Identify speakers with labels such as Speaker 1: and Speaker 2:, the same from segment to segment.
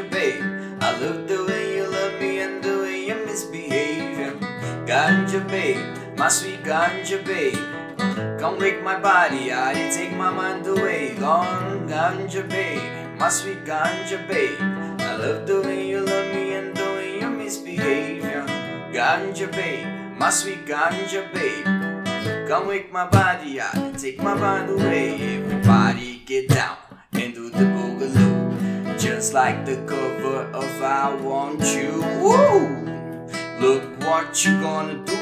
Speaker 1: ganja babe. I love the way you love me and the way you misbehave. Ganja babe, my sweet ganja babe. Come break my body and take my mind away. Gone ganja babe, my sweet ganja babe. I love the way you love me and the way you misbehave. Ganja babe, my sweet ganja babe. Come wake my body and take my mind away. Everybody get down Just like the cover of I Want You. Woo! Look what you gonna do.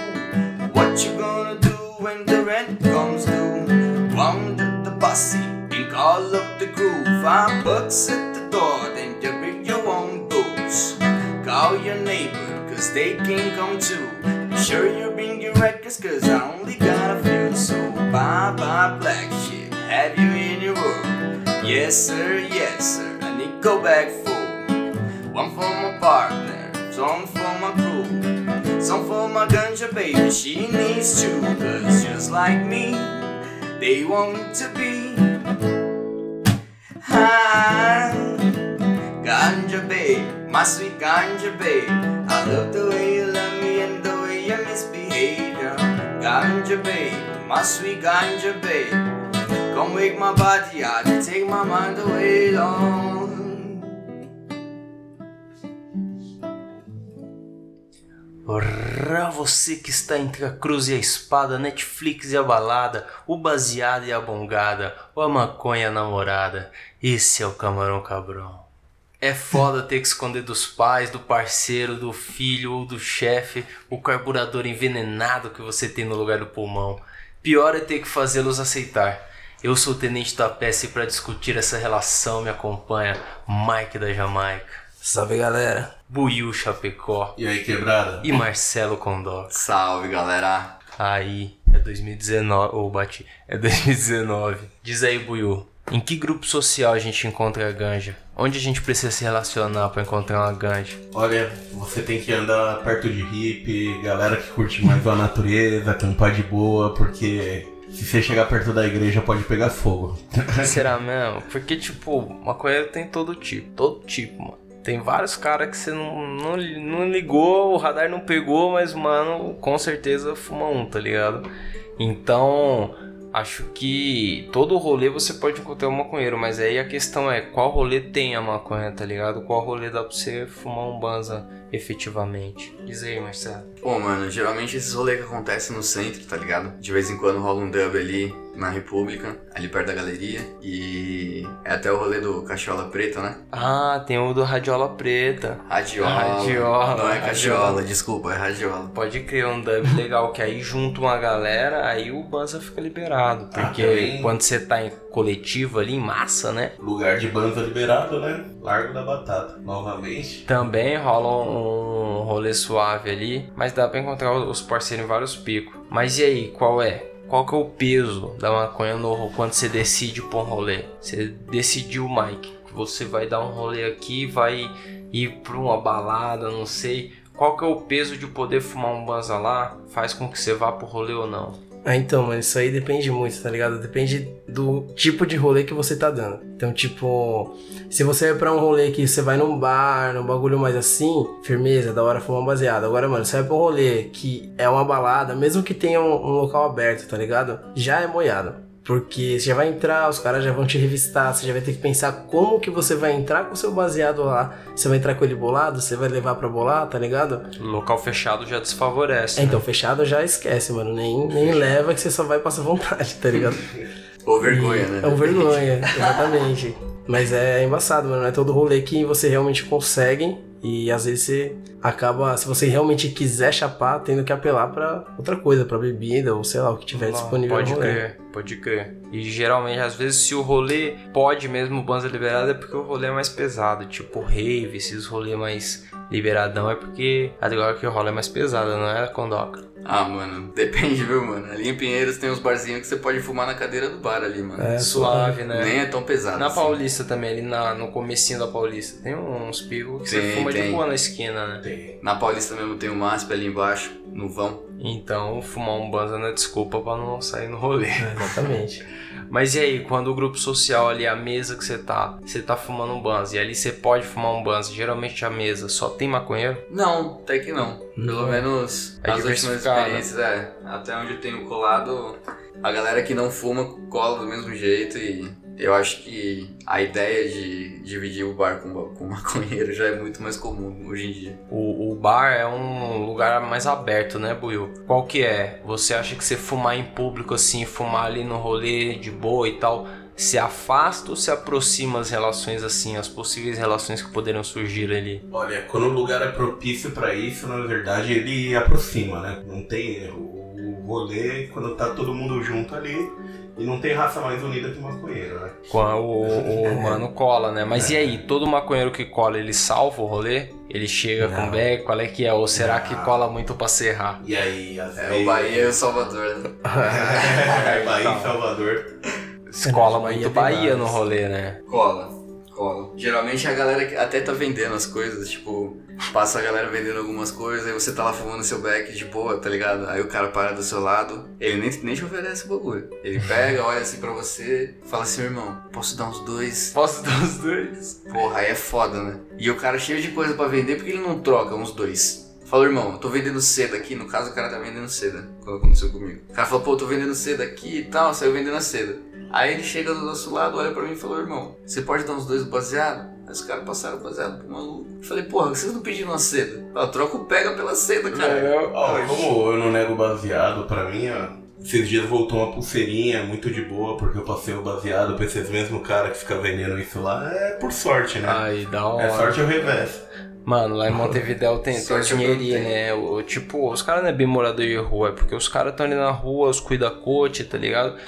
Speaker 1: What you gonna do when the rent comes due? Round up the bossy and call up the crew. Five bucks at the door, then you bring your own booze. Call your neighbor, cause they can come too. Be sure you bring your records, cause I only got a few. So bye bye, black shit. Have you in your room? Yes, sir, yes, sir. I go back full. One for my partner, some for my crew. Some for my ganja baby, she needs two. Cause just like me, they want to be high. Ganja babe, my sweet ganja babe. I love the way you love me and the way you misbehave. Ganja babe, my sweet ganja babe. Come wake my body and take my mind away long.
Speaker 2: Pra você que está entre a cruz e a espada, Netflix e a balada, o baseado e a bongada, ou a maconha namorada, esse é o camarão cabrão. É foda ter que esconder dos pais, do parceiro, do filho ou do chefe o carburador envenenado que você tem no lugar do pulmão. Pior é ter que fazê-los aceitar. Eu sou o Tenente da peça e para discutir essa relação me acompanha Mike da Jamaica,
Speaker 3: Salve galera.
Speaker 2: Buiu Chapecó
Speaker 4: E aí, quebrada?
Speaker 2: e Marcelo Condox.
Speaker 1: Salve galera.
Speaker 2: Aí, é 2019, ou bati, é 2019. Diz aí, Buiu, em que grupo social a gente encontra a ganja? Onde a gente precisa se relacionar pra encontrar uma ganja?
Speaker 4: Olha, você tem que andar perto de hippie, galera que curte mais a natureza, acampar de boa, porque se você chegar perto da igreja pode pegar fogo.
Speaker 2: Será mesmo? Porque, tipo, maconheiro tem todo tipo, todo tipo, mano. Tem vários caras que você não, não, não ligou, o radar não pegou, mas, mano, com certeza fuma um, tá ligado? Então, acho que todo rolê você pode encontrar um maconheiro, mas aí a questão é qual rolê tem a maconha, tá ligado? Qual rolê dá pra você fumar um banza efetivamente? Diz aí, Marcelo.
Speaker 1: Pô, mano, geralmente esses rolês que acontecem no centro, tá ligado? De vez em quando rola um dub ali na República, ali perto da galeria. E é até o rolê do Cachola Preta, né?
Speaker 2: Ah, tem o do Radiola Preta.
Speaker 1: Radiola.
Speaker 2: Radiola,
Speaker 1: Não é
Speaker 2: radiola.
Speaker 1: cachola, desculpa, é radiola.
Speaker 2: Pode crer um dub legal, que aí junta uma galera, aí o banza fica liberado.
Speaker 4: Ah,
Speaker 2: Porque
Speaker 4: também.
Speaker 2: quando você tá em coletivo ali, em massa, né?
Speaker 4: Lugar de banza liberado, né? Largo da Batata. Novamente.
Speaker 2: Também rola um rolê suave ali, mas dá pra encontrar os parceiros em vários picos. Mas e aí, qual é? Qual que é o peso da maconha no quando você decide pôr um rolê? Você decidiu, Mike, que você vai dar um rolê aqui, vai ir pra uma balada, não sei. Qual que é o peso de poder fumar um banza lá? Faz com que você vá pro rolê ou não?
Speaker 3: Ah, então, mas isso aí depende muito, tá ligado? Depende do tipo de rolê que você tá dando. Então, tipo, se você vai pra um rolê que você vai num bar, num bagulho mais assim, firmeza, da hora fumar um baseado. Agora, mano, você vai pra um rolê que é uma balada, mesmo que tenha um, um local aberto, tá ligado? Já é moiado. Porque você já vai entrar, os caras já vão te revistar, você já vai ter que pensar como que você vai entrar com o seu baseado lá. Você vai entrar com ele bolado, você vai levar pra bolar, tá ligado?
Speaker 2: Local fechado já desfavorece.
Speaker 3: É,
Speaker 2: né?
Speaker 3: então, fechado já esquece, mano. Nem, nem leva que você só vai passar vontade, tá ligado?
Speaker 1: Ou vergonha,
Speaker 3: E-
Speaker 1: né?
Speaker 3: É um vergonha, exatamente. Mas é embaçado, mano. Não é todo rolê que você realmente consegue. E às vezes você acaba, se você realmente quiser chapar, tendo que apelar pra outra coisa, pra bebida ou sei lá, o que tiver disponível
Speaker 2: Pode crer, pode crer. E geralmente, às vezes, se o rolê pode mesmo banza liberada, é porque o rolê é mais pesado. Tipo, rave, esses rolê mais liberadão, é porque a droga que rola é mais pesada, não é, Condoca?
Speaker 1: Ah, mano, depende, viu, mano? Ali em Pinheiros tem uns barzinhos que você pode fumar na cadeira do bar ali, mano.
Speaker 3: É,
Speaker 2: Suave, né?
Speaker 1: Nem é tão pesado.
Speaker 2: Na
Speaker 1: assim.
Speaker 2: Paulista também, ali na, no comecinho da Paulista. Tem uns picos que você
Speaker 1: Tem,
Speaker 2: fuma de
Speaker 1: tem.
Speaker 2: boa na esquina, né?
Speaker 4: Tem.
Speaker 1: Na Paulista mesmo tem o MASP ali embaixo, no vão.
Speaker 2: Então, fumar um banza não é desculpa pra não sair no rolê.
Speaker 3: É, exatamente.
Speaker 2: Mas e aí, quando o grupo social ali, a mesa que você tá, você tá fumando um banzo, e ali você pode fumar um banzo, geralmente a mesa só tem maconheiro?
Speaker 1: Não, até que não. Pelo menos
Speaker 2: É
Speaker 1: as últimas experiências, é. Até onde eu tenho colado, a galera que não fuma cola do mesmo jeito e eu acho que a ideia de dividir o bar com, com maconheiro já é muito mais comum hoje em dia.
Speaker 2: O, o bar é um lugar mais aberto, né, Buiu? Qual que é? Você acha que você fumar em público assim, fumar ali no rolê de boa e tal, se afasta ou se aproxima as relações assim, as possíveis relações que poderiam surgir ali?
Speaker 4: Olha, quando o lugar é propício pra isso, na verdade ele aproxima, né? Não tem o o rolê quando tá todo mundo junto ali e não tem raça mais unida que maconheiro, né?
Speaker 2: Com o, o, mano cola, né? Mas e aí, todo maconheiro que cola, ele salva o rolê? Ele chega com
Speaker 3: Não.
Speaker 2: bag, qual é que é? Ou será que
Speaker 4: Não.
Speaker 2: cola muito pra serrar?
Speaker 4: E aí, às
Speaker 1: É
Speaker 4: vezes.
Speaker 1: o Bahia e o Salvador, né?
Speaker 4: É, Bahia e Salvador.
Speaker 2: Cola muito Bahia no rolê, né?
Speaker 1: Cola, cola. Geralmente a galera que até tá vendendo as coisas, tipo, passa a galera vendendo algumas coisas, aí você tá lá fumando seu beck de boa, tá ligado? Aí o cara para do seu lado, ele nem, nem te oferece o bagulho. Ele pega, olha assim pra você, fala assim, irmão, posso dar uns dois?
Speaker 2: Posso dar os dois?
Speaker 1: Porra, aí é foda, né? E o cara cheio de coisa pra vender, porque ele não troca uns dois? Fala, irmão, eu tô vendendo seda aqui, no caso o cara tá vendendo seda, quando aconteceu comigo. O cara falou, pô, eu tô vendendo seda aqui e tal, saiu vendendo a seda. Aí ele chega do nosso lado, olha pra mim e falou, irmão, você pode dar uns dois do baseado? Aí os caras passaram o baseado pro maluco. Eu falei, porra, vocês não pediram uma seda? Ah, troca o pega pela seda, cara.
Speaker 4: Ó, como eu não nego baseado, pra mim, ó, esses dias voltou uma pulseirinha muito de boa, porque eu passei o baseado pra esses mesmo cara que fica vendendo isso lá. É por sorte, né?
Speaker 2: Aí dá uma.
Speaker 4: é sorte ou revés.
Speaker 2: Mano, lá em Montevidéu tem, tem
Speaker 1: tenho.
Speaker 2: né? O, tipo, os caras não é bem morador de rua, é porque os caras estão ali na rua, os cuida-cote, tá ligado?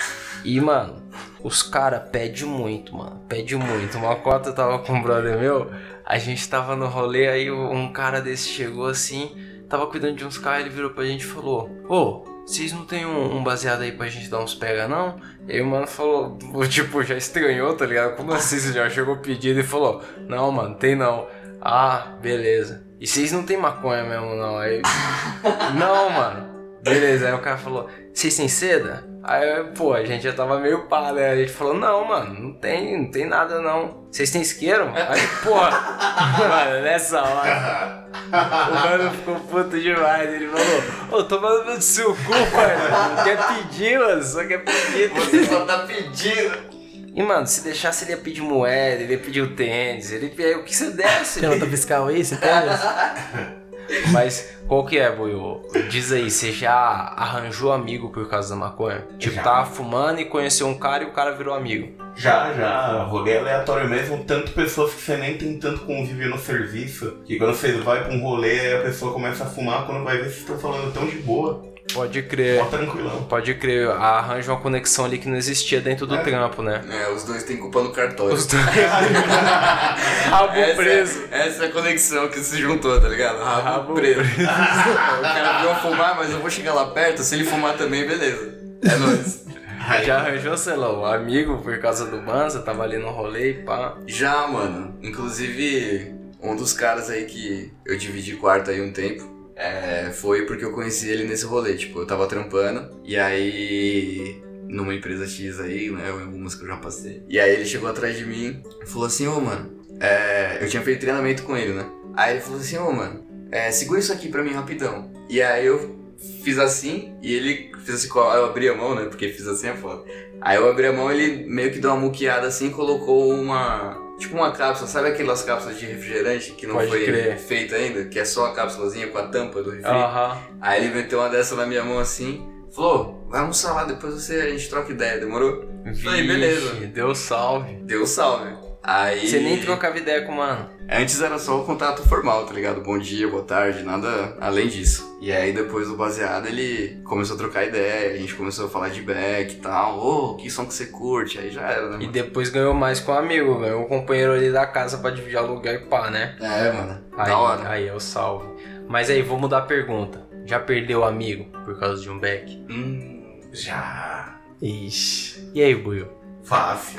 Speaker 2: E, mano, os caras pedem muito, mano. Pede muito. Uma cota eu tava com um brother meu, a gente tava no rolê, aí um cara desse chegou assim, tava cuidando de uns carros, ele virou pra gente e falou: Ô, vocês não tem um, um baseado aí pra gente dar uns pega, não? E aí o mano falou, tipo, já estranhou, tá ligado? Como assim você já chegou pedindo e falou: Não, mano, tem não. Ah, beleza. E vocês não tem maconha mesmo, não? Aí. não, mano. Beleza, aí o cara falou: Vocês têm seda? Aí, pô, a gente já tava meio pá, né? A gente falou: Não, mano, não tem, não tem nada não. Vocês têm isqueiro? Aí, porra, mano, nessa hora. O mano ficou puto demais. Ele falou: Ô, toma no seu cu, mano. Não quer pedir, mano, só quer pedir.
Speaker 1: Você só tá pedindo.
Speaker 2: E, mano, se deixasse, ele ia pedir moeda, ele ia pedir o tênis, ele ia o que você desse.
Speaker 3: Tem nota fiscal aí? Você tem?
Speaker 2: Mas qual que é, Buiu? Diz aí, você já arranjou amigo por causa da maconha? Tipo,
Speaker 4: Já.
Speaker 2: tava fumando e conheceu um cara e o cara virou amigo.
Speaker 4: Já, já, rolê aleatório mesmo, tanto pessoas que você nem tem tanto convívio no serviço, que quando você vai pra um rolê, a pessoa começa a fumar, quando vai ver, vocês estão falando tão de boa,
Speaker 2: Pode crer.
Speaker 4: mó tranquilão.
Speaker 2: Pode crer, arranja uma conexão ali que não existia dentro do
Speaker 4: É.
Speaker 2: trampo, né?
Speaker 1: É, os dois têm culpa no cartório.
Speaker 2: Os dois. Rabo
Speaker 1: essa,
Speaker 2: preso.
Speaker 1: Essa é a conexão que se juntou, tá ligado? Rabo,
Speaker 2: Rabo
Speaker 1: preso. o cara viu eu fumar, mas eu vou chegar lá perto, se ele fumar também, beleza. É nóis.
Speaker 2: Já arranjou, sei lá, um amigo por causa do Banza, tava ali no rolê e pá.
Speaker 1: Já, mano. Inclusive, um dos caras aí que eu dividi quarto aí um tempo, é, foi porque eu conheci ele nesse rolê. Tipo, eu tava trampando, e aí... Numa empresa X aí, né? Algumas que eu já passei. E aí ele chegou atrás de mim e falou assim, ô, mano... é, eu tinha feito treinamento com ele, né? Aí ele falou assim, ô, mano... É, segura isso aqui pra mim rapidão. E aí eu fiz assim, e ele fez assim, a- eu abri a mão, né? Porque fiz assim é foda. Aí eu abri a mão, ele meio que deu uma muqueada assim e colocou uma. Tipo uma cápsula, sabe aquelas cápsulas de refrigerante que não
Speaker 2: Pode
Speaker 1: foi
Speaker 2: crer.
Speaker 1: feita ainda? Que é só a cápsulazinha com a tampa do refri?
Speaker 2: Aham.
Speaker 1: Aí ele meteu uma dessa na minha mão assim, falou: vai almoçar lá, depois você, a gente troca ideia, demorou? Falei, beleza.
Speaker 2: Vixe, Deu salve.
Speaker 1: Deu salve. Aí.
Speaker 2: Você nem trocava ideia com o mano.
Speaker 1: Antes era só o contato formal, tá ligado? Bom dia, boa tarde, nada além disso. E aí depois do baseado ele começou a trocar ideia, a gente começou a falar de back e tal. Ô, que som que você curte? Aí já era, né?
Speaker 2: E
Speaker 1: mano?
Speaker 2: depois ganhou mais com o amigo, ganhou o companheiro ali da casa pra dividir aluguel e pá, né?
Speaker 1: É, mano.
Speaker 2: Aí,
Speaker 1: da hora.
Speaker 2: aí é o salve. Mas aí, vou mudar a pergunta. Já perdeu amigo por causa de um back?
Speaker 1: Hum,
Speaker 4: Já.
Speaker 3: Ixi.
Speaker 2: E aí, Buiu?
Speaker 4: Fácil.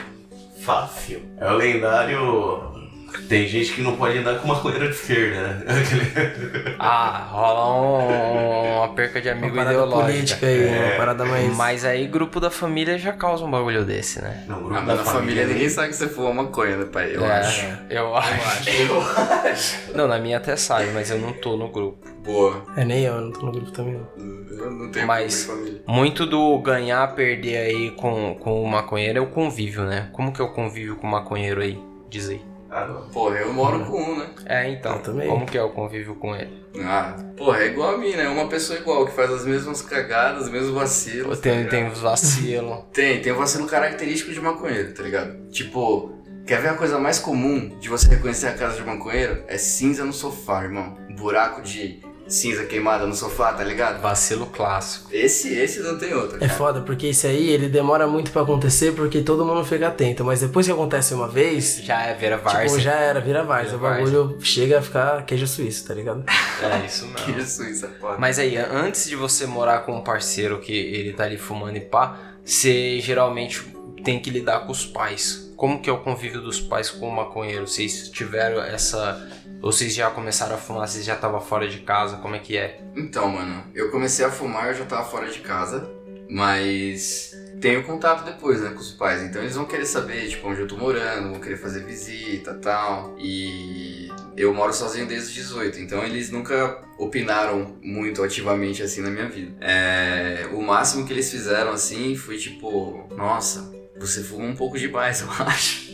Speaker 4: Fácil. É o lendário. Tem gente que não pode andar com maconheiro de esquerda, né? Aquele-
Speaker 2: Ah, rola um- uma perca de
Speaker 3: Uma
Speaker 2: amigo
Speaker 3: parada
Speaker 2: ideológica.
Speaker 3: política aí,
Speaker 4: É.
Speaker 3: uma parada mais.
Speaker 2: Mas aí grupo da família já causa um bagulho desse, né?
Speaker 4: Não, grupo
Speaker 1: Ah,
Speaker 4: da
Speaker 1: na família
Speaker 4: família
Speaker 1: ninguém sabe que você fuma maconha, né, pai? Eu
Speaker 2: É,
Speaker 1: acho.
Speaker 2: Eu acho.
Speaker 1: Eu acho.
Speaker 2: Não, na minha até sabe, mas eu não tô no grupo.
Speaker 1: Boa.
Speaker 3: É, nem eu, eu não tô no grupo também. não.
Speaker 1: Eu não tenho
Speaker 2: Mas-. Muito do ganhar, perder aí com, com o maconheiro é o convívio, né? Como que é o convívio com o maconheiro aí? Diz aí.
Speaker 4: Ah, não.
Speaker 1: Porra, eu moro com um, né?
Speaker 2: É, então.
Speaker 3: Eu também.
Speaker 2: Como que é o convívio com ele?
Speaker 1: Ah, porra, é igual a mim, né? Uma pessoa igual, que faz as mesmas cagadas, os mesmos vacilos. tá
Speaker 2: Tem,
Speaker 1: ligado?
Speaker 2: tem os vacilos.
Speaker 1: Tem, tem um vacilo característico de maconheiro, tá ligado? Tipo, quer ver a coisa mais comum de você reconhecer a casa de maconheiro? É cinza no sofá, irmão. Buraco de cinza queimada no sofá, tá ligado?
Speaker 2: Vacilo clássico.
Speaker 1: Esse, esse não tem outro.
Speaker 3: É
Speaker 1: cara.
Speaker 3: foda, porque esse aí ele demora muito pra acontecer porque todo mundo fica atento. Mas depois que acontece uma vez,
Speaker 2: Já é Vera
Speaker 3: tipo,
Speaker 2: Várzea.
Speaker 3: já era, vira várzea. O
Speaker 2: Vira
Speaker 3: bagulho chega a ficar queijo suíço, tá ligado?
Speaker 2: É isso
Speaker 1: Que
Speaker 2: mesmo.
Speaker 1: isso, isso é foda.
Speaker 2: Mas aí, antes de você morar com um parceiro que ele tá ali fumando e pá, você geralmente tem que lidar com os pais. Como que é o convívio dos pais com o maconheiro? Vocês tiveram essa... Ou vocês já começaram a fumar, vocês já estavam fora de casa, como é que é?
Speaker 1: Então, mano, eu comecei a fumar, eu já tava fora de casa, mas tenho contato depois, né, com os pais. Então eles vão querer saber, tipo, onde eu tô morando, vão querer fazer visita tal. E eu moro sozinho desde os 18, então eles nunca opinaram muito ativamente assim na minha vida. É, o máximo que eles fizeram assim foi tipo, nossa, você fuma um pouco demais, eu acho.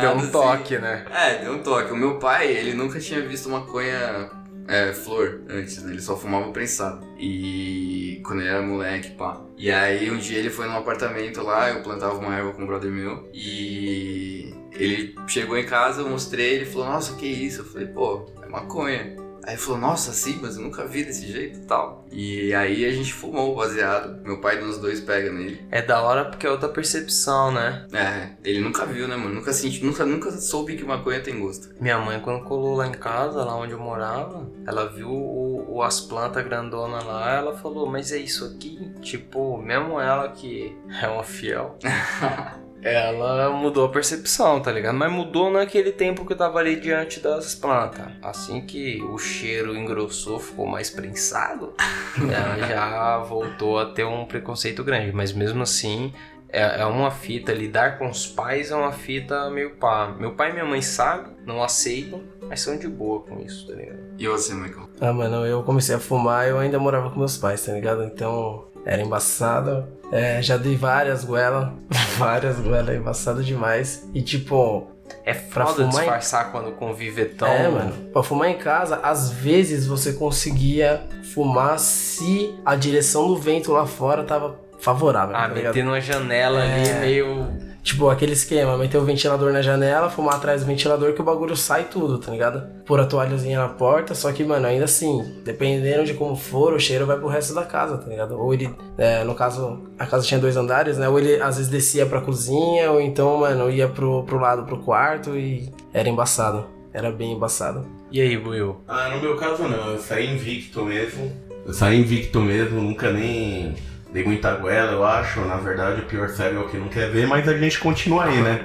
Speaker 2: Deu um
Speaker 1: assim.
Speaker 2: toque, né?
Speaker 1: É, deu um toque. O meu pai, ele nunca tinha visto maconha é, flor antes, né? Ele só fumava prensado. E quando ele era moleque, pá. E aí um dia ele foi num apartamento lá, eu plantava uma erva com um brother meu. E ele chegou em casa, eu mostrei, ele falou, nossa, que isso? Eu falei, pô, é maconha. Aí falou, nossa, sim, mas eu nunca vi desse jeito e tal. E aí a gente fumou o baseado. Meu pai nos dois pega nele.
Speaker 2: É da hora porque é outra percepção, né?
Speaker 1: É, ele nunca viu, né, mano? Nunca senti, nunca, nunca soube que maconha tem gosto.
Speaker 2: Minha mãe, quando colou lá em casa, lá onde eu morava, ela viu o, o- as plantas grandonas lá, ela falou, mas é isso aqui? Tipo, mesmo ela que é uma fiel, ela mudou a percepção, tá ligado? Mas mudou naquele tempo que eu tava ali diante das plantas. Assim que o cheiro engrossou, ficou mais prensado, ela já voltou a ter um preconceito grande. Mas mesmo assim, é, é uma fita, lidar com os pais é uma fita meio pá. Meu pai e minha mãe sabem, não aceitam, mas são de boa com isso, tá ligado?
Speaker 1: E você, Michael?
Speaker 3: Ah, mano, eu comecei a fumar, eu ainda morava com meus pais, tá ligado? Então era embaçado. É, já dei várias goelas, várias goelas, embaçado demais. E tipo,
Speaker 2: É
Speaker 3: Pra
Speaker 2: foda
Speaker 3: fumar em-
Speaker 2: disfarçar quando convive é tão.
Speaker 3: é, mano, pra fumar em casa, às vezes você conseguia fumar se a direção do vento lá fora tava favorável,
Speaker 2: Ah,
Speaker 3: tá
Speaker 2: meter numa janela ali
Speaker 3: É.
Speaker 2: meio.
Speaker 3: Tipo, aquele esquema, meter o ventilador na janela, fumar atrás do ventilador que o bagulho sai tudo, tá ligado? Pôr a toalhazinha na porta, só que, mano, ainda assim, dependendo de como for, o cheiro vai pro resto da casa, tá ligado? Ou ele, é, no caso, a casa tinha dois andares, né? Ou ele às vezes descia pra cozinha, ou então, mano, ia pro, pro lado, pro quarto e era embaçado. Era bem embaçado.
Speaker 2: E aí, Buiu?
Speaker 4: Ah, no meu caso não, eu saí invicto mesmo. Eu saí invicto mesmo, nunca nem dei muita goela, eu acho. Na verdade, o pior cego é o que não quer ver, mas a gente continua aí, né?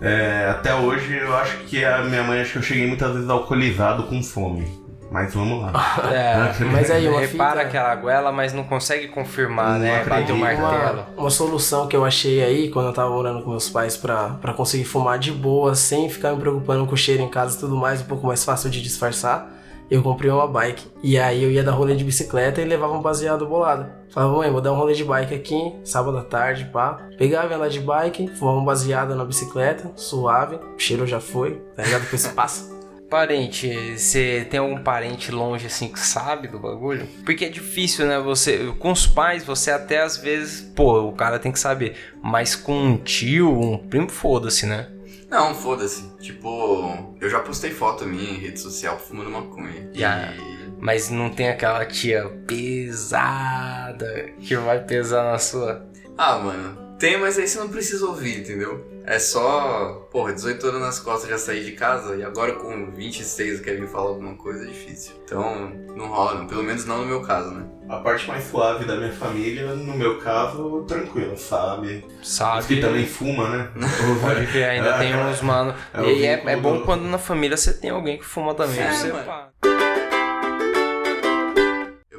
Speaker 4: É, até hoje eu acho que a minha mãe, acho que eu cheguei muitas vezes alcoolizado com fome. Mas vamos lá.
Speaker 2: É,
Speaker 3: Mas aí, uma
Speaker 2: repara
Speaker 3: fita...
Speaker 2: aquela goela, mas não consegue confirmar,
Speaker 4: Não
Speaker 2: né? Bater o martelo.
Speaker 3: Uma, uma solução que eu achei aí quando eu tava morando com meus pais pra conseguir fumar de boa, sem ficar me preocupando com o cheiro em casa e tudo mais, um pouco mais fácil de disfarçar. Eu comprei uma bike. E aí eu ia dar rolê de bicicleta e levava um baseado bolado. Falava, mãe, vou dar um rolê de bike aqui, sábado à tarde, pá. Pegava ela de bike, fumava um baseado na bicicleta, suave, o cheiro já foi, tá ligado? Depois passa.
Speaker 2: Parente, você tem algum parente longe assim que sabe do bagulho? Porque é difícil, né? Você com os pais, você até às vezes, pô, o cara tem que saber, mas com um tio, um primo, foda-se, né?
Speaker 1: Não, foda-se. Tipo, eu já postei foto minha em rede social fumando maconha.
Speaker 2: Já.
Speaker 1: E.
Speaker 2: Mas não tem aquela tia pesada que vai pesar na sua.
Speaker 1: Ah, mano. Tem, mas aí você não precisa ouvir, entendeu? É só, porra, 18 anos nas costas já saí de casa e agora com 26 quer vir falar alguma coisa é difícil. Então, não rola, não. Pelo menos não no meu caso, né?
Speaker 4: A parte mais suave da minha família, no meu caso, tranquilo, sabe? Os
Speaker 2: Sabe?
Speaker 4: que também fuma, né?
Speaker 2: Pode ver, ainda tem uns mano.
Speaker 4: É o
Speaker 2: e é, é bom
Speaker 4: do-
Speaker 2: quando na família você tem alguém que fuma também.
Speaker 1: É,
Speaker 2: você
Speaker 1: mano.
Speaker 2: pá.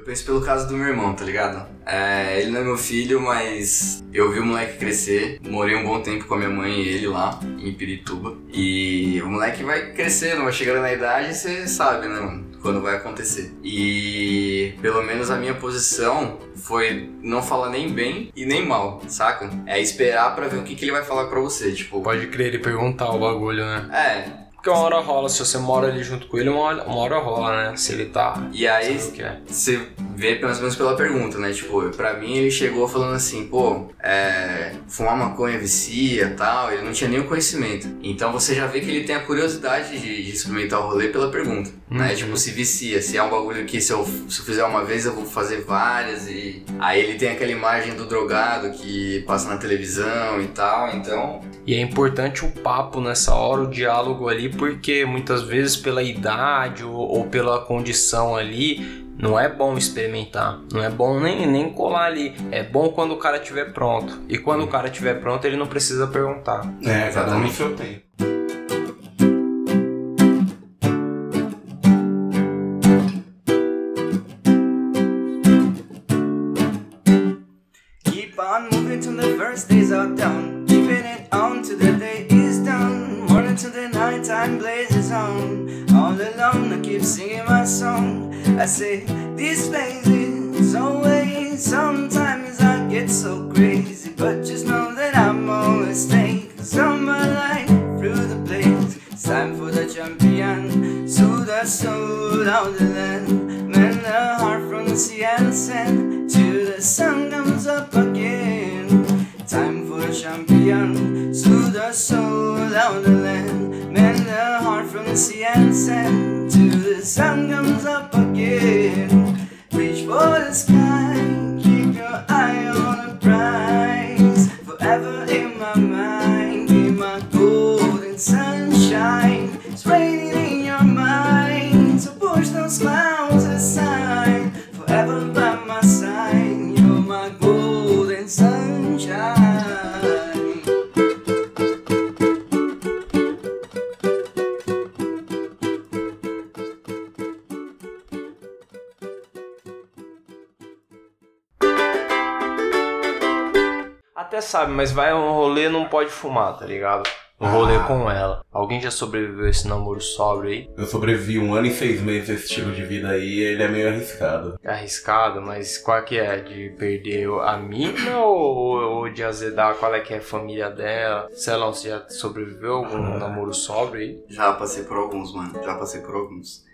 Speaker 1: Penso pelo caso do meu irmão, tá ligado? É, ele não é meu filho, mas eu vi o moleque crescer. Morei um bom tempo com a minha mãe e ele lá, em Pirituba. E o moleque vai crescendo, vai chegando na idade, você sabe, né, mano? Quando vai acontecer. E pelo menos a minha posição foi não falar nem bem e nem mal, saca? É esperar pra ver o que, que ele vai falar pra você. Tipo,
Speaker 2: Pode crer ele perguntar o bagulho, né?
Speaker 1: é.
Speaker 2: Porque uma hora rola, se você mora ali junto com ele, uma hora, uma hora rola, né? Se ele tá.
Speaker 1: E aí,
Speaker 2: é.
Speaker 1: você vê ou menos pela pergunta, né? Tipo, pra mim ele chegou falando assim, pô, é, fumar maconha vicia tal, ele não tinha nenhum conhecimento. Então você já vê que ele tem a curiosidade de, de experimentar o rolê pela pergunta, né?
Speaker 2: Uhum.
Speaker 1: Tipo, se vicia, se é um bagulho que se eu, se eu fizer uma vez eu vou fazer várias e... Aí ele tem aquela imagem do drogado que passa na televisão e tal, então...
Speaker 2: E é importante o papo nessa hora, o diálogo ali, porque muitas vezes pela idade ou, ou pela condição ali, não é bom experimentar. Não é bom nem, nem colar ali. É bom quando o cara estiver pronto. E quando o cara estiver pronto, ele não precisa perguntar.
Speaker 4: É, cada um no
Speaker 1: Exatamente.
Speaker 4: seu
Speaker 1: say, This place is always. Sometimes I get so crazy, but just know that I'm always staying. Cause all my life through the blaze. It's time for the champion. So the soul of the land. mend the heart from the sea and sand. Till the sun comes up again. Time for the champion. So the soul of the land. mend the heart from the sea and sand. The sun comes up again. Reach for the sky.
Speaker 2: Até sabe, mas vai um rolê não pode fumar, tá ligado? Um rolê com ela. Alguém já sobreviveu a esse namoro sóbrio aí?
Speaker 4: Eu sobrevivi um ano e seis meses esse estilo de vida aí, ele é meio arriscado.
Speaker 2: É arriscado, mas qual que é? De perder a mina ou, ou de azedar qual é que é a família dela? Sei lá, você já sobreviveu a algum namoro sóbrio aí?
Speaker 1: Já passei por alguns, mano. Já passei por alguns.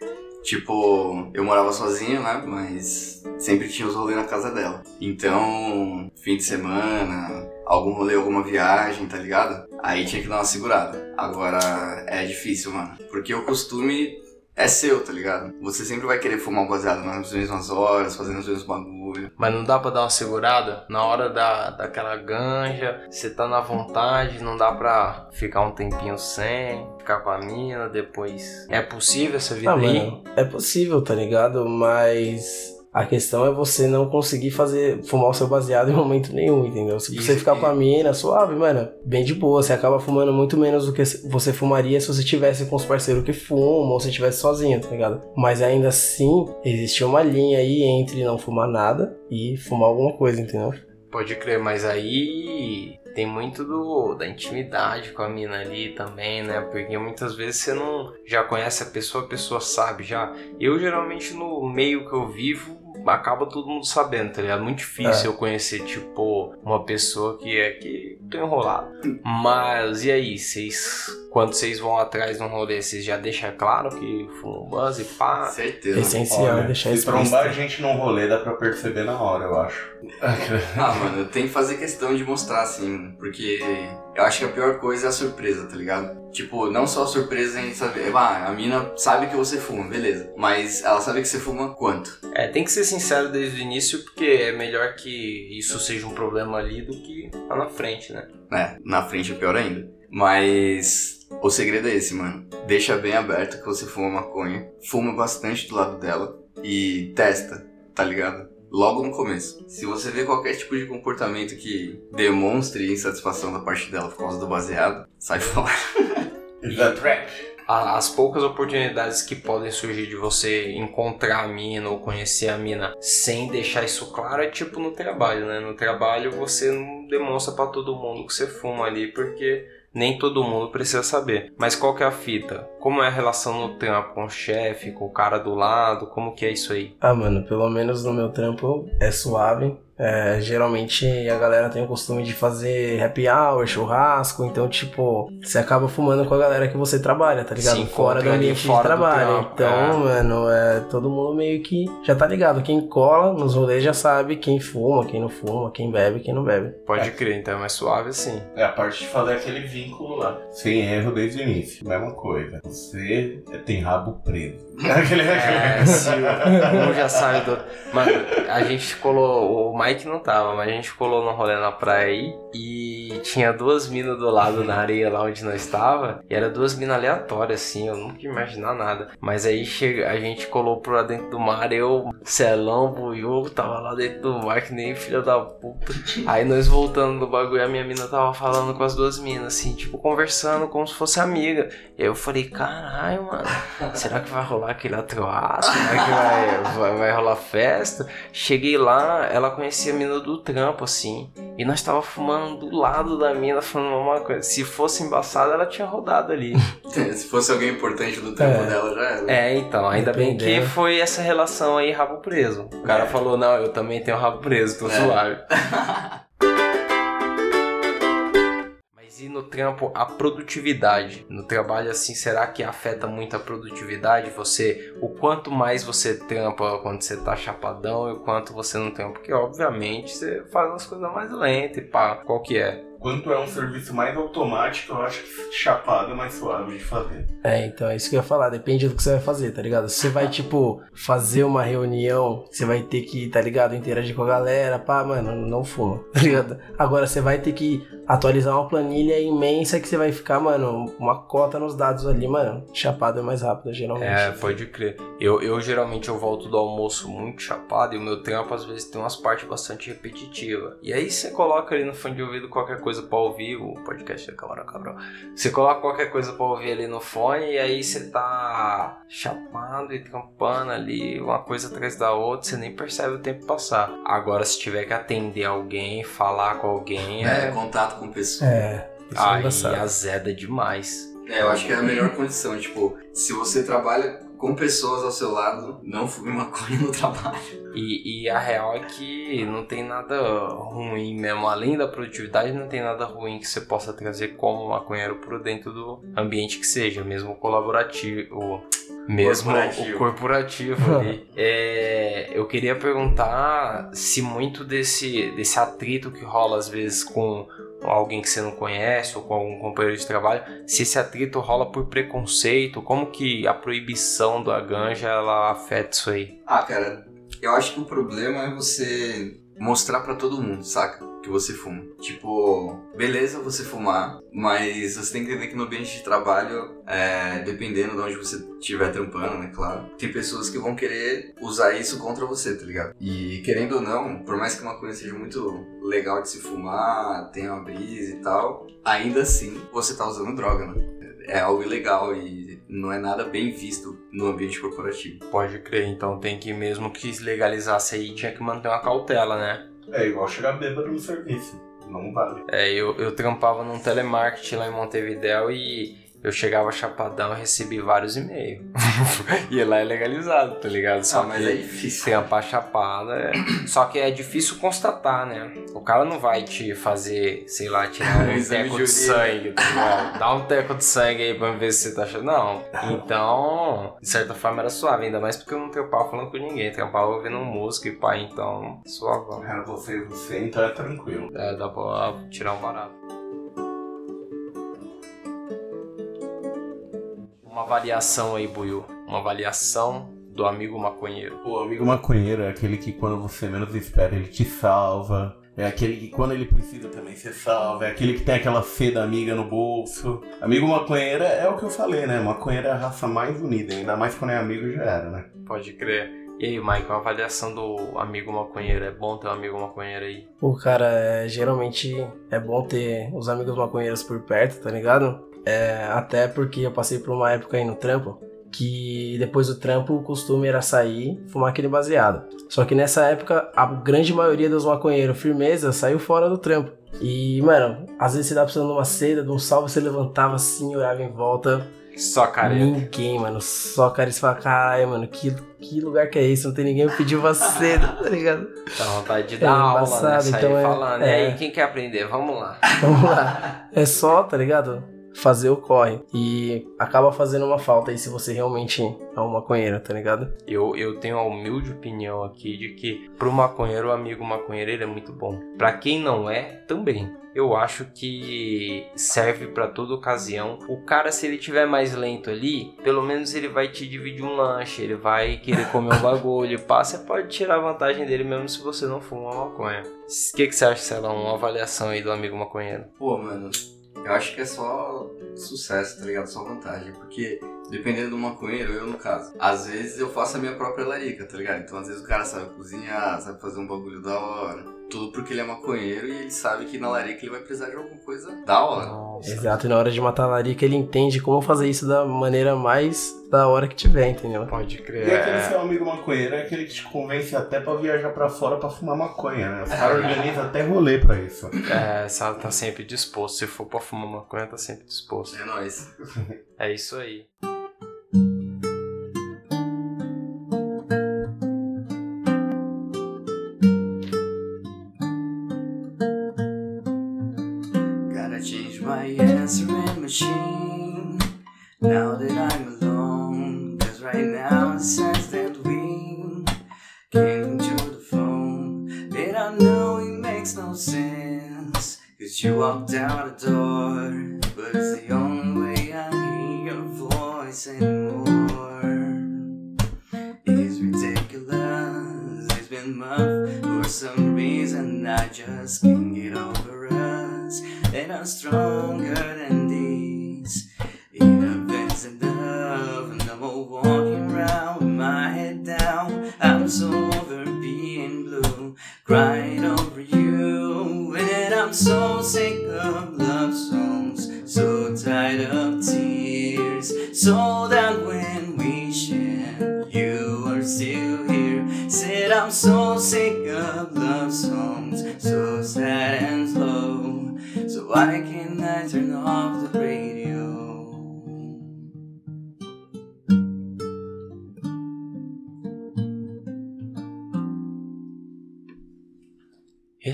Speaker 1: Tipo, eu morava sozinho, né? Mas sempre tinha os rolês na casa dela. Então, fim de semana, algum rolê, alguma viagem, tá ligado? Aí tinha que dar uma segurada. Agora é difícil, mano. Porque o costume é seu, tá ligado? Você sempre vai querer fumar um baseado nas mesmas horas, fazendo os mesmos bagulho.
Speaker 2: Mas não dá pra dar uma segurada? Na hora da, daquela ganja, você tá na vontade, não dá pra ficar um tempinho sem, ficar com a mina, depois. É possível essa vida
Speaker 3: Ah,
Speaker 2: aí?
Speaker 3: mano, é possível, tá ligado? Mas a questão é você não conseguir fazer fumar o seu baseado em momento nenhum, entendeu? Se você ficar com a mina suave, mano, bem de boa, você acaba fumando muito menos do que você fumaria se você tivesse com os parceiros que fumam ou se estivesse sozinho, tá ligado? Mas ainda assim, existe uma linha aí entre não fumar nada e fumar alguma coisa, entendeu?
Speaker 2: Pode crer, mas aí tem muito do, da intimidade com a mina ali também, né? Porque muitas vezes você não já conhece a pessoa, a pessoa sabe já. Eu geralmente no meio que eu vivo acaba todo mundo sabendo, tá ligado? Muito difícil eu conhecer, tipo, uma pessoa que é que tô enrolado. Mas e aí, vocês quando vocês vão atrás de um rolê, vocês já deixam claro que fumam buzz e pá?
Speaker 1: Certeza.
Speaker 3: Essencial
Speaker 4: Olha,
Speaker 3: deixar
Speaker 4: se
Speaker 3: isso
Speaker 4: trombar a gente num rolê, dá pra perceber na hora, eu acho.
Speaker 1: Ah, mano, eu tenho que fazer questão de mostrar, assim, porque eu acho que a pior coisa é a surpresa, tá ligado? Tipo, não só a surpresa em saber, ah, a mina sabe que você fuma, beleza. Mas ela sabe que você fuma quanto?
Speaker 2: É, tem que ser sincero desde o início, porque é melhor que isso seja um problema ali do que lá na frente, né?
Speaker 1: né? Na frente é pior ainda. Mas o segredo é esse, mano. Deixa bem aberto que você fuma maconha. Fuma bastante do lado dela e testa, tá ligado? Logo no começo. Se você vê qualquer tipo de comportamento que demonstre insatisfação da parte dela por causa do baseado, sai fora.
Speaker 4: The Trap.
Speaker 2: As poucas oportunidades que podem surgir de você encontrar a mina ou conhecer a mina sem deixar isso claro é tipo no trabalho, né? No trabalho você não demonstra pra todo mundo que você fuma ali porque nem todo mundo precisa saber. Mas qual que é a fita? Como é a relação no trampo com o chefe, com o cara do lado? Como que é isso aí?
Speaker 3: Ah, mano, pelo menos no meu trampo é suave. É, geralmente a galera tem o costume de fazer happy hour, churrasco, então, tipo, você acaba fumando com a galera que você trabalha, tá ligado?
Speaker 2: Se
Speaker 3: fora do ambiente
Speaker 2: fora
Speaker 3: de trabalho. então,
Speaker 2: é.
Speaker 3: mano, é, todo mundo meio que já tá ligado. Quem cola nos rolês já sabe quem fuma, quem não fuma, quem bebe, quem não bebe.
Speaker 2: Pode crer, então é mais suave assim.
Speaker 4: É a parte de fazer aquele vínculo lá. Sem erro desde o início. Mesma coisa. Você tem rabo preso. Aquele
Speaker 2: É, se o- um já sabe do. Mano, a gente colou. O Mike não tava, mas a gente colou no rolê na praia aí e tinha duas minas do lado na areia lá onde nós estava. E era duas minas aleatórias, assim, eu nunca ia imaginar nada. Mas aí chega, a gente colou pra dentro do mar, eu, Celão, Buiu, tava lá dentro do mar, que nem filha da puta. Aí nós voltando do bagulho, a minha mina tava falando com as duas minas, assim, tipo, conversando como se fosse amiga. E aí eu falei, caralho, mano. Será que vai rolar aquele atroaço? Será que vai, vai, vai rolar festa? Cheguei lá, ela conhecia a mina do trampo, assim. E nós tava fumando do lado da mina, falando uma coisa. Se fosse embaçada, ela tinha rodado ali.
Speaker 1: Se fosse alguém importante do tempo
Speaker 3: É.
Speaker 1: dela, já era.
Speaker 2: É, então, ainda bem que
Speaker 3: Dependendo.
Speaker 2: foi essa relação aí, rabo preso. O cara
Speaker 1: É.
Speaker 2: falou, não, eu também tenho rabo preso, tô
Speaker 1: É.
Speaker 2: suave. e no trampo, a produtividade? No trabalho, assim, será que afeta muito a produtividade? Você, o quanto mais você trampa quando você tá chapadão e o quanto você não trampa? Porque, obviamente, você faz as coisas mais lentas e pá, qual que é?
Speaker 4: Quanto é um serviço mais automático, eu acho que chapado é mais suave de fazer.
Speaker 3: É, então é isso que eu ia falar, depende do que você vai fazer, tá ligado? Se você vai, tipo, fazer uma reunião, você vai ter que, tá ligado, interagir com a galera, pá, mano, não fuma, tá ligado? Agora você vai ter que atualizar uma planilha imensa que você vai ficar, mano, uma cota nos dados ali, mano. Chapado é mais rápido, geralmente.
Speaker 2: É, pode crer. Eu, eu geralmente eu volto do almoço muito chapado e o meu trampo às vezes tem umas partes bastante repetitivas. E aí você coloca ali no fone de ouvido qualquer coisa pra ouvir, o podcast da Câmara Cabrão. Você coloca qualquer coisa pra ouvir ali no fone e aí você tá chapado e trampando ali, uma coisa atrás da outra, você nem percebe o tempo passar. Agora, se tiver que atender alguém, falar com alguém,
Speaker 1: É,
Speaker 2: é.
Speaker 1: contato com pessoas.
Speaker 3: É, é
Speaker 2: Aí
Speaker 3: engraçado.
Speaker 2: azeda demais.
Speaker 1: É, eu acho que é a melhor condição. Tipo, se você trabalha com pessoas ao seu lado, não fume maconha no trabalho.
Speaker 2: E, e a real é que não tem nada ruim mesmo. Além da produtividade, não tem nada ruim que você possa trazer como maconheiro pro dentro do ambiente que seja, mesmo colaborativo. Mesmo
Speaker 1: Corporativo.
Speaker 2: o corporativo ali. É, eu queria perguntar se muito desse, desse atrito que rola às vezes com alguém que você não conhece ou com algum companheiro de trabalho, se esse atrito rola por preconceito, como que a proibição da ganja ela afeta isso aí?
Speaker 1: Ah, cara, eu acho que o problema é você mostrar pra todo mundo, saca? Que você fuma. Tipo, beleza você fumar, mas você tem que entender que no ambiente de trabalho, é, dependendo de onde você estiver trampando, né, claro, tem pessoas que vão querer usar isso contra você, tá ligado? E querendo ou não, por mais que uma coisa seja muito legal de se fumar, tenha uma brisa e tal, ainda assim você tá usando droga, né? É algo ilegal e não é nada bem visto no ambiente corporativo.
Speaker 2: Pode crer, então tem que mesmo que se legalizasse aí, tinha que manter uma cautela, né?
Speaker 4: É igual chegar bêbado no serviço. Não vale.
Speaker 2: É, eu, eu trampava num telemarketing lá em Montevidéu e eu chegava chapadão e recebi vários e-mails. e lá é legalizado, tá ligado? Só
Speaker 1: Ah, mas
Speaker 2: que
Speaker 1: é difícil.
Speaker 2: trampar chapada é... Só que é difícil constatar, né? O cara não vai te fazer, sei lá, tirar um teco de sangue, tá ligado? Dá um teco de sangue aí pra ver se você tá achando. Não. Então, de certa forma era suave, ainda mais porque eu não trampava falando com ninguém, trampava ouvindo música e pá, então, suavão.
Speaker 4: Era você e você, então é tranquilo.
Speaker 2: É, dá pra tirar um barato. Uma avaliação aí, Buiu. Uma avaliação do amigo maconheiro.
Speaker 4: O amigo maconheiro é aquele que quando você menos espera, ele te salva. É aquele que quando ele precisa também você salva. É aquele que tem aquela seda amiga no bolso. Amigo maconheiro é o que eu falei, né? Maconheiro é a raça mais unida. Ainda mais quando é amigo já era, né?
Speaker 2: Pode crer. E aí, Mike, uma avaliação do amigo maconheiro. É bom ter um amigo maconheiro aí?
Speaker 3: Pô, cara, é, geralmente é bom ter os amigos maconheiros por perto, tá ligado? É, até porque eu passei por uma época aí no trampo que depois do trampo o costume era sair fumar aquele baseado. Só que nessa época a grande maioria dos maconheiros firmeza saiu fora do trampo. E, mano, às vezes você tava precisando de uma seda, de um salve, você levantava assim, olhava em volta.
Speaker 2: Só careta.
Speaker 3: Ninguém, mano. Só cara, você fala, caralho, mano, que, que lugar que é esse? Não tem ninguém me pediu uma seda, tá ligado?
Speaker 2: Dá vontade de dar aula, né? Sair
Speaker 3: então é-
Speaker 2: falando. E
Speaker 3: é.
Speaker 2: aí, quem quer aprender? Vamos lá.
Speaker 3: Vamos lá. É só, tá ligado? Fazer o corre. E acaba fazendo uma falta aí se você realmente é um maconheiro, tá ligado?
Speaker 2: Eu, eu tenho a humilde opinião aqui de que pro maconheiro, o amigo maconheiro, ele é muito bom. Pra quem não é, também. Eu acho que serve pra toda ocasião. O cara, se ele tiver mais lento ali, pelo menos ele vai te dividir um lanche, ele vai querer comer um bagulho. Você pode tirar vantagem dele mesmo se você não fuma maconha. O que, que você acha, sei lá, uma avaliação aí do amigo maconheiro?
Speaker 1: Pô, mano, eu acho que é só sucesso, tá ligado? Só vantagem. Porque dependendo do maconheiro, eu no caso, às vezes eu faço a minha própria larica, tá ligado? Então às vezes o cara sabe cozinhar, sabe fazer um bagulho da hora. Tudo porque ele é maconheiro e ele sabe que na larica ele vai precisar de alguma coisa da hora.
Speaker 2: Nossa.
Speaker 3: Exato, e na hora de matar a larica ele entende como fazer isso da maneira mais da hora que tiver, entendeu?
Speaker 2: Pode
Speaker 4: E
Speaker 2: crer.
Speaker 4: aquele
Speaker 2: É.
Speaker 4: seu amigo maconheiro é aquele que te convence até pra viajar pra fora pra fumar maconha, né? Os caras organizam até rolê pra isso.
Speaker 2: É, sabe, tá sempre disposto. Se for pra fumar maconha, tá sempre disposto.
Speaker 1: É nóis.
Speaker 2: É isso aí.
Speaker 1: Over you. And I'm so sick of love songs, so tired of tears. So that when we share, you are still here. Said I'm so sick of love songs, so sad and slow. So why can't I turn off the radio?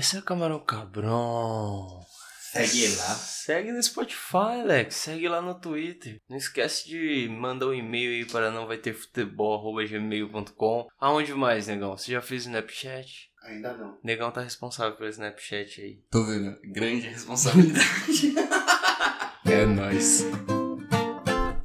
Speaker 2: Esse é o Camarão Cabrão.
Speaker 1: Segue lá.
Speaker 2: Segue no Spotify, Alex. Segue lá no Twitter. Não esquece de mandar um e-mail aí para não vai ter futebol@gmail.com. Aonde mais, negão? Você já fez o Snapchat?
Speaker 4: Ainda não.
Speaker 2: Negão tá responsável pelo Snapchat aí.
Speaker 1: Tô vendo. Grande responsabilidade.
Speaker 2: É nóis.